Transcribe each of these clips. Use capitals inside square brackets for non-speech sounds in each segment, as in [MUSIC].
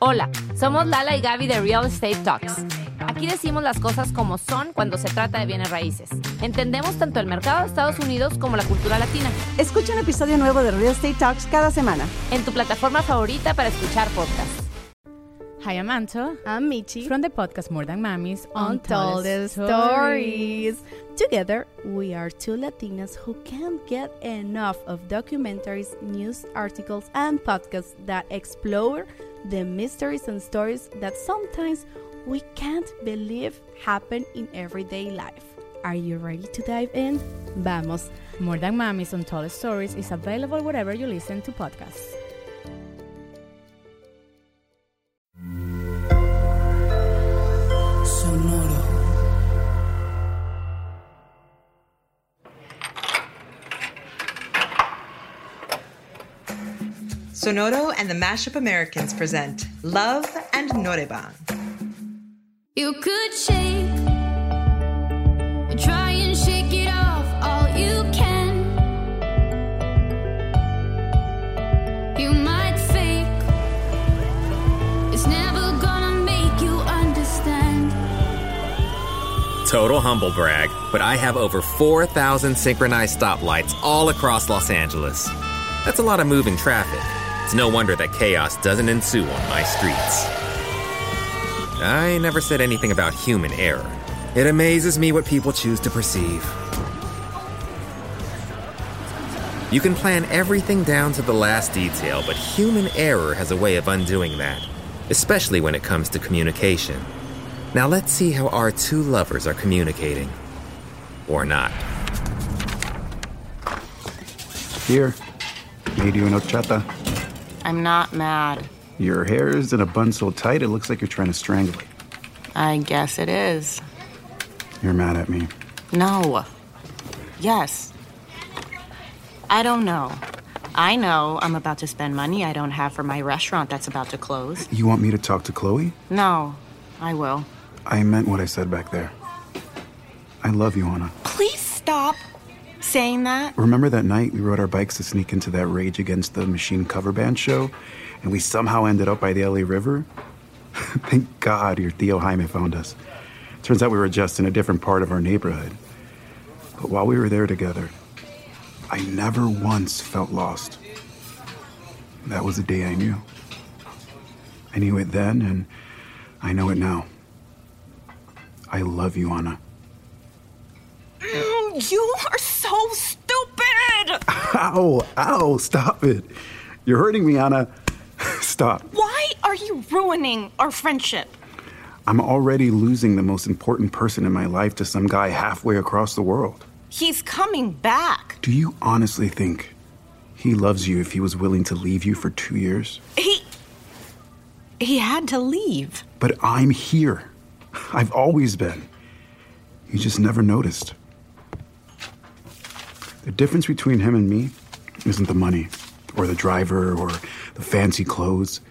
Hola, somos Lala y Gaby de Real Estate Talks. Aquí decimos las cosas como son cuando se trata de bienes raíces. Entendemos tanto el mercado de Estados Unidos como la cultura latina. Escucha un episodio nuevo de Real Estate Talks cada semana. En tu plataforma favorita para escuchar podcasts. Hi, I'm Anto. I'm Michi. From the podcast More Than Mamis Untold Stories. Together, we are two Latinas who can't get enough of documentaries, news articles, and podcasts that explore the mysteries and stories that sometimes we can't believe happen in everyday life. Are you ready to dive in? Vamos. More Than Mamis Untold Stories is available wherever you listen to podcasts. Sonoro and the Mashup Americans present Love and Noraebang. You could shake, try and shake it off all you can. You might fake, it's never gonna make you understand. Total humble brag, but I have over 4,000 synchronized stoplights all across Los Angeles. That's a lot of moving traffic. It's no wonder that chaos doesn't ensue on my streets. I never said anything about human error. It amazes me what people choose to perceive. You can plan everything down to the last detail, but human error has a way of undoing that, especially when it comes to communication. Now let's see how our two lovers are communicating. Or not. Here, made you an horchata. I'm not mad. Your hair is in a bun so tight it looks like you're trying to strangle it. I guess it is. You're mad at me. No. Yes. I don't know. I know I'm about to spend money I don't have for my restaurant that's about to close. You want me to talk to Chloe? No, I will. I meant what I said back there. I love you, Ana. Please stop saying that. Remember that night we rode our bikes to sneak into that Rage Against the Machine cover band show, and we somehow ended up by the LA River? [LAUGHS] Thank God your Tío Jaime found us. Turns out we were just in a different part of our neighborhood. But while we were there together, I never once felt lost. That was the day I knew. I knew it then, and I know it now. I love you, Ana. You are so stupid! Ow, ow, stop it. You're hurting me, Ana. [LAUGHS] Stop. Why are you ruining our friendship? I'm already losing the most important person in my life to some guy halfway across the world. He's coming back. Do you honestly think he loves you if he was willing to leave you for two years? He. He had to leave. But I'm here. I've always been. You just never noticed. The difference between him and me isn't the money, or the driver, or the fancy clothes.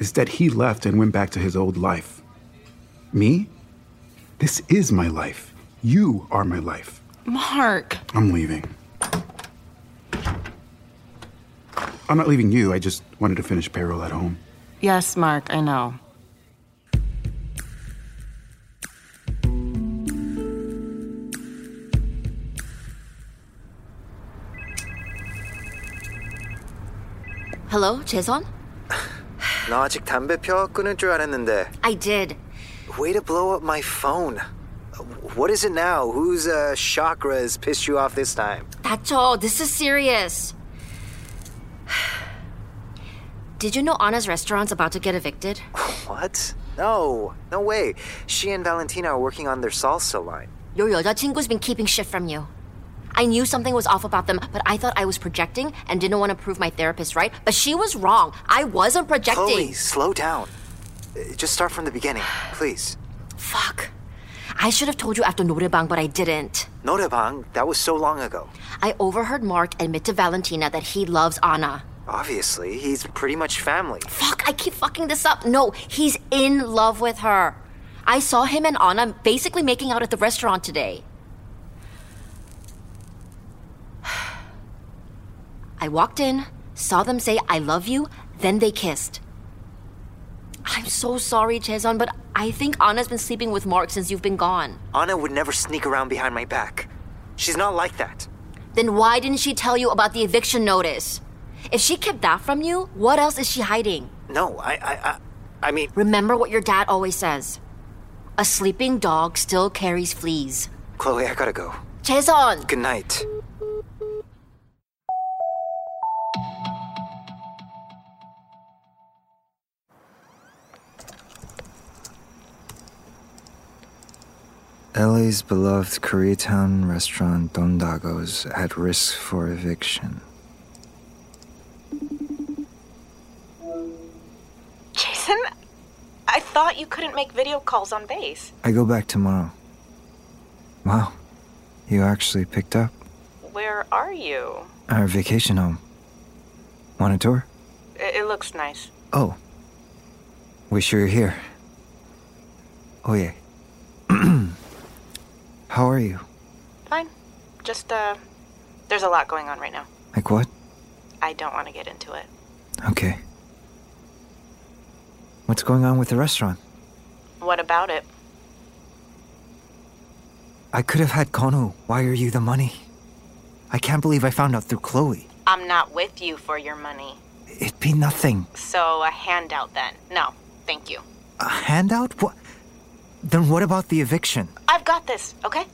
It's that he left and went back to his old life. Me? This is my life. You are my life. Mark. I'm leaving. I'm not leaving you. I just wanted to finish payroll at home. Yes, Mark, I know. Hello, Jaesun? 너 [SIGHS] 담배 펴? 끊을 줄 알았는데. I did. Way to blow up my phone. What is it now? Whose uh, chakra has pissed you off this time? That's all. this is serious. [SIGHS] Did you know Ana's restaurant's about to get evicted? [LAUGHS] What? No, no way. She and Valentina are working on their salsa line. Your 여자친구's been keeping shit from you. I knew something was off about them, but I thought I was projecting and didn't want to prove my therapist right. But she was wrong. I wasn't projecting. Chloe, slow down. Uh, just start from the beginning, please. Fuck. I should have told you after Noraebang, but I didn't. Noraebang? That was so long ago. I overheard Mark admit to Valentina that he loves Ana. Obviously, he's pretty much family. Fuck, I keep fucking this up. No, he's in love with her. I saw him and Ana basically making out at the restaurant today. I walked in, saw them say, I love you, then they kissed. I'm so sorry, Jaesun, but I think Ana's been sleeping with Mark since you've been gone. Ana would never sneak around behind my back. She's not like that. Then why didn't she tell you about the eviction notice? If she kept that from you, what else is she hiding? No, I, I, I, I mean, Remember what your dad always says a sleeping dog still carries fleas. Chloe, I gotta go. Jaesun! Good night. LA's beloved Koreatown restaurant Don Dago's at risk for eviction. Jaesun, I thought you couldn't make video calls on base. I go back tomorrow. Wow, you actually picked up Where are you? our vacation home. Want a tour? It, it looks nice. Oh. Wish you were here. Oh, yeah. How are you? Fine. Just, uh, there's a lot going on right now. Like what? I don't want to get into it. Okay. What's going on with the restaurant? What about it? I could have had Konu wire you the money. I can't believe I found out through Chloe. I'm not with you for your money. It'd be nothing. So, a handout then. No, thank you. A handout? What? Then what about the eviction? Got this, okay?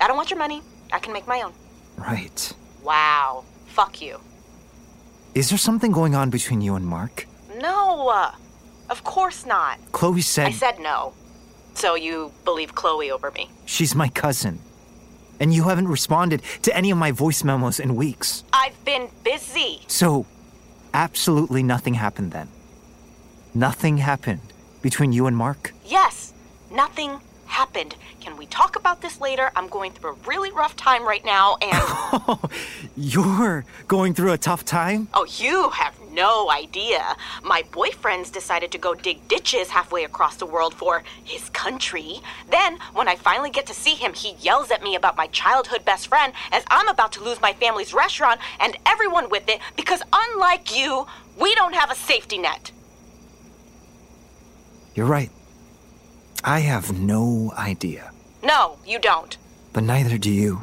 I don't want your money. I can make my own. Right. Wow. Fuck you. Is there something going on between you and Mark? No, uh, of course not. Chloe said I said no. So you believe Chloe over me? she's my cousin. And you haven't responded to any of my voice memos in weeks. I've been busy. So, absolutely nothing happened then. Nothing happened between you and Mark? Yes, nothing happened. Can we talk about this later? I'm going through a really rough time right now, and. [LAUGHS] You're going through a tough time? oh, you have no idea. My boyfriend's decided to go dig ditches halfway across the world for his country. Then, when I finally get to see him, he yells at me about my childhood best friend as I'm about to lose my family's restaurant and everyone with it because, unlike you, we don't have a safety net. You're right. I have no idea, No, you don't. but neither do you.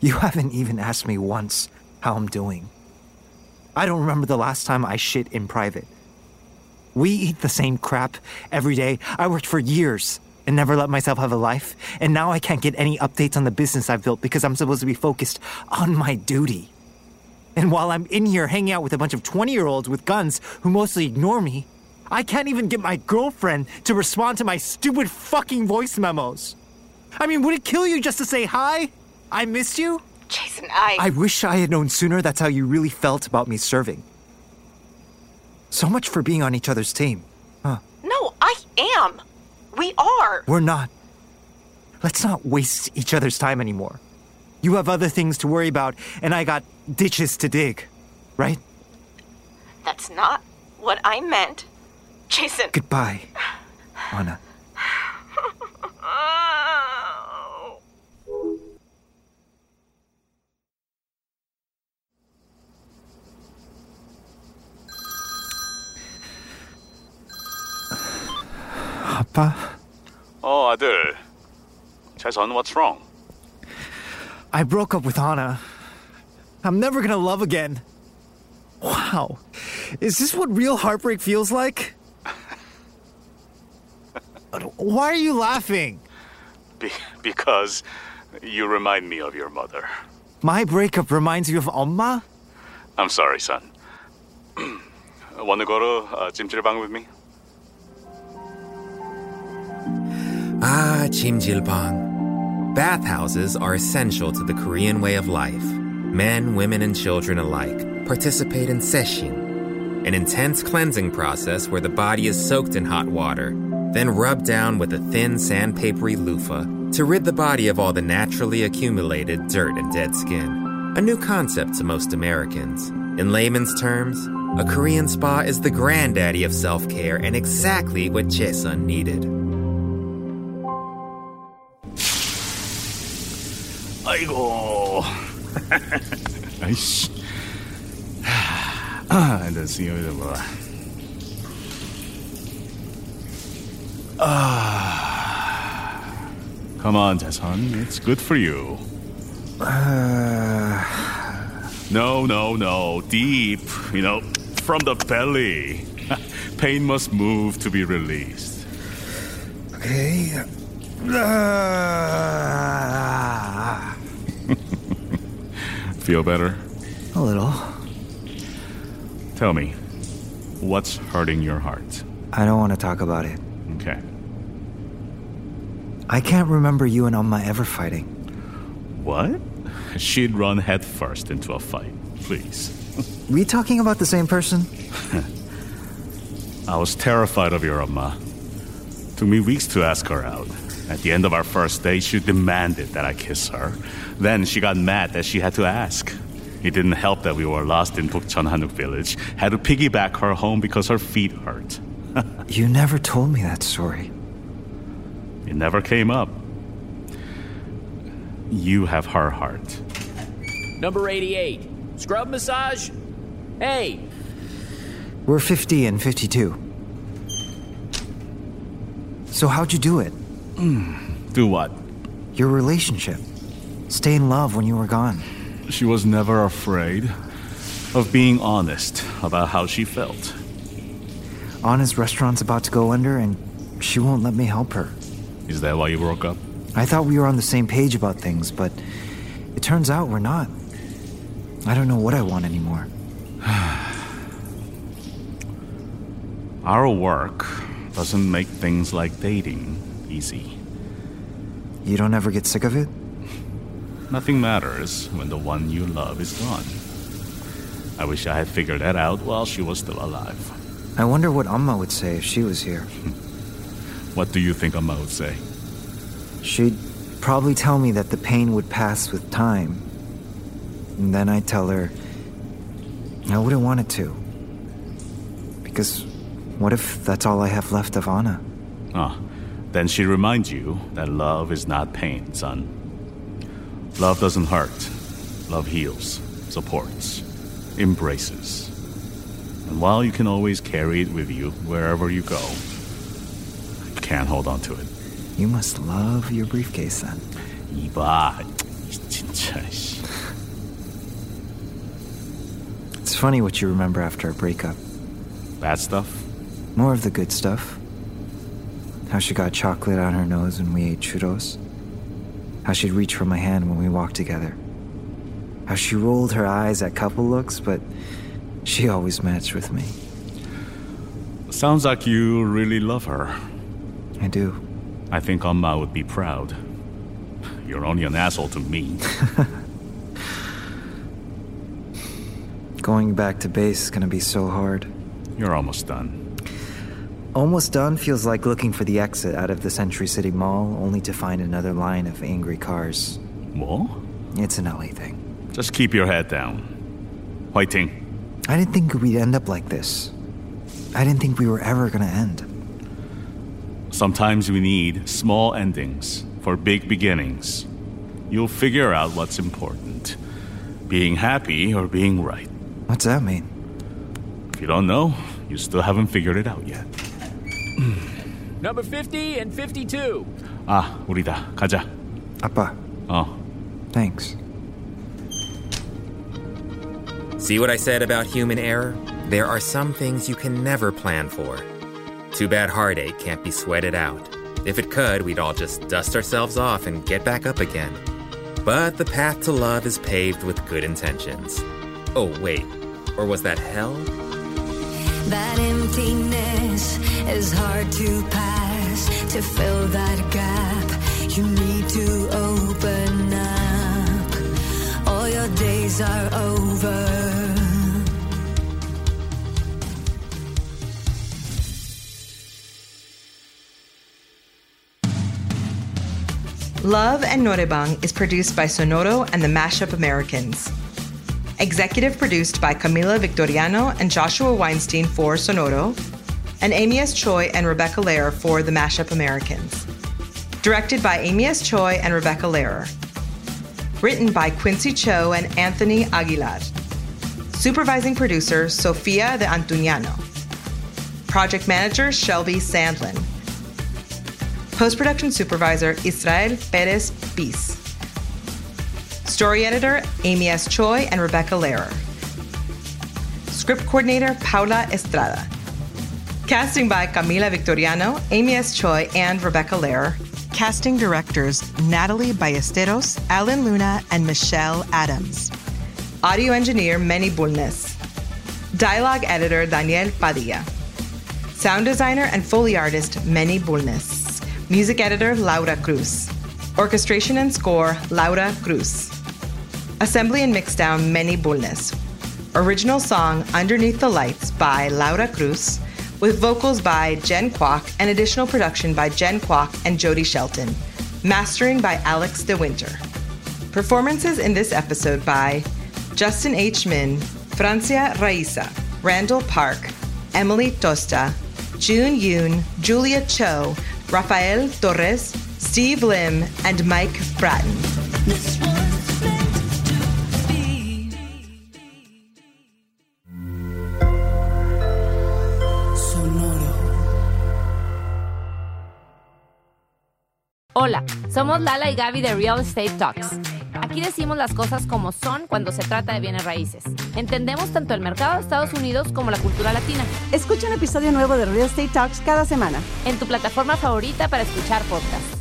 You haven't even asked me once how I'm doing. I don't remember the last time I shit in private. We eat the same crap every day. I worked for years and never let myself have a life, and now I can't get any updates on the business I've built because I'm supposed to be focused on my duty. And while I'm in here hanging out with a bunch of 20 year olds with guns who mostly ignore me, I can't even get my girlfriend to respond to my stupid fucking voice memos. I mean, would it kill you just to say hi? I miss you? Jaesun, I. I wish I had known sooner that's how you really felt about me serving. So much for being on each other's team. Huh. No, I am. We are. We're not. Let's not waste each other's time anymore. You have other things to worry about, and I got ditches to dig, right? That's not what I meant. Jaesun. Goodbye, Ana. 아빠? 어, 아들. what's wrong? I broke up with Ana. I'm never gonna love again. Wow. Is this what real heartbreak feels like? Why are you laughing? Be because you remind me of your mother. My breakup reminds you of Omma? I'm sorry, son. [CLEARS THROAT] Want to go to uh, Jimjilbang with me? Ah, Jimjilbang. Bathhouses are essential to the Korean way of life. Men, women, and children alike participate in seshin, an intense cleansing process where the body is soaked in hot water then rub down with a thin sandpapery loofah to rid the body of all the naturally accumulated dirt and dead skin. A new concept to most Americans. In layman's terms, a Korean spa is the granddaddy of self care and exactly what Jaesun needed. 아이고. [LAUGHS] 아이씨. 아, 나 지금 뭐. Ah. Come on, Jaesun. It's good for you. [SIGHS] No, no, no. Deep. You know, from the belly. [LAUGHS] Pain must move to be released. Okay. Ah. [LAUGHS] Feel better? A little. Tell me, what's hurting your heart? I don't want to talk about it. Okay. I can't remember you and Amma ever fighting. What? She'd run headfirst into a fight. Please. We talking about the same person? [LAUGHS] I was terrified of your Amma. Took me weeks to ask her out. At the end of our first date, she demanded that I kiss her. Then she got mad that she had to ask. It didn't help that we were lost in Bukchon Hanok village. Had to piggyback her home because her feet hurt. [LAUGHS] You never told me that story. It never came up. You have her heart. Number 88. Scrub massage? Hey, We're 50 and 52. So how'd you do it? Do what? Your relationship. Stay in love when you were gone. She was never afraid of being honest about how she felt. Ana's restaurant's about to go under and she won't let me help her. Is that why you broke up? I thought we were on the same page about things, but it turns out we're not. I don't know what I want anymore. [SIGHS] Our work doesn't make things like dating easy. You don't ever get sick of it? [LAUGHS] Nothing matters when the one you love is gone. I wish I had figured that out while she was still alive. I wonder what Amma would say if she was here. [LAUGHS] What do you think Amma would say? She'd probably tell me that the pain would pass with time. And then I'd tell her I wouldn't want it to. Because what if that's all I have left of Ana? Ah, then she reminds you that love is not pain, son. Love doesn't hurt. Love heals, supports, embraces. And while you can always carry it with you wherever you go, can't hold on to it. You must love your briefcase then. 이봐, 진짜. 씨. It's funny what you remember after a breakup. Bad stuff? More of the good stuff. How she got chocolate on her nose when we ate churros. How she'd reach for my hand when we walked together. How she rolled her eyes at couple looks, but she always matched with me. Sounds like you really love her. I do. I think Amma would be proud. You're only an asshole to me. [LAUGHS] Going back to base is gonna be so hard. You're almost done. Almost done feels like looking for the exit out of the Century City Mall only to find another line of angry cars. What? It's an LA thing. Just keep your head down. Waiting. I didn't think we'd end up like this. I didn't think we were ever gonna end. Sometimes we need small endings for big beginnings. You'll figure out what's important being happy or being right. What's that mean? If you don't know, you still haven't figured it out yet. number 50 and 52. 아, 우리다. 가자. 아빠, 어. thanks. See what I said about human error? There are some things you can never plan for. Too bad heartache can't be sweated out. If it could, we'd all just dust ourselves off and get back up again. But the path to love is paved with good intentions. Oh, wait. Or was that hell? That emptiness is hard to pass. To fill that gap, you need to open up. All your days are over. Love and Noraebang is produced by Sonoro and the Mashup Americans. Executive produced by Camila Victoriano and Joshua Weinstein for Sonoro, and Amy S. Choi and Rebecca Lehrer for the Mashup Americans. Directed by Amy S. Choi and Rebecca Lehrer. Written by Quincy Cho and Anthony Aguilar. Supervising producer Sofia de Antuniano. Project manager Shelby Sandlin. Post production supervisor Israel Perez Bis. Story editor Amy S. Choi and Rebecca Lehrer. Script coordinator Paula Estrada. Casting by Camila Victoriano, Amy S. Choi, and Rebecca Lehrer. Casting directors Natalie Ballesteros, Alan Luna, and Michelle Adams. Audio engineer Manny Bulnes. Dialogue editor Daniel Padilla. Sound designer and Foley artist Manny Bulnes. Music editor Laura Cruz. Orchestration and score Laura Cruz. Assembly and mixdown Manny Bulnes. Original song Underneath the Lights by Laura Cruz, with vocals by Jen Kwok and additional production by Jen Kwok and Jody Shelton. Mastering by Alex De Winter. Performances in this episode by Justin H. Min, Francia Raisa, Randall Park, Emily Tosta, June Yoon, Julia Cho, Rafael Torres, Steve Lim, and Mike Bratton. Hola, somos Lala y Gaby de Real Estate Talks. Aquí decimos las cosas como son cuando se trata de bienes raíces. Entendemos tanto el mercado de Estados Unidos como la cultura latina. Escucha un episodio nuevo de Real Estate Talks cada semana. En tu plataforma favorita para escuchar podcasts.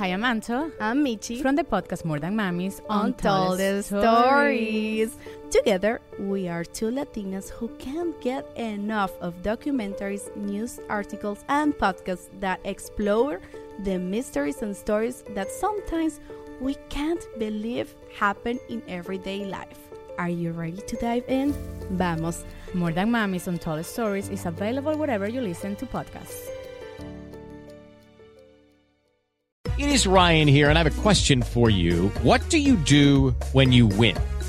Hi, I'm Anto. I'm Michi. From the podcast More Than Mamis Untold Stories. Together, we are two Latinas who can't get enough of documentaries, news articles, and podcasts that explore the mysteries and stories that sometimes we can't believe happen in everyday life. Are you ready to dive in? Vamos. More Than Mamis Untold Stories is available wherever you listen to podcasts. It is Ryan here, and I have a question for you. What do you do when you win?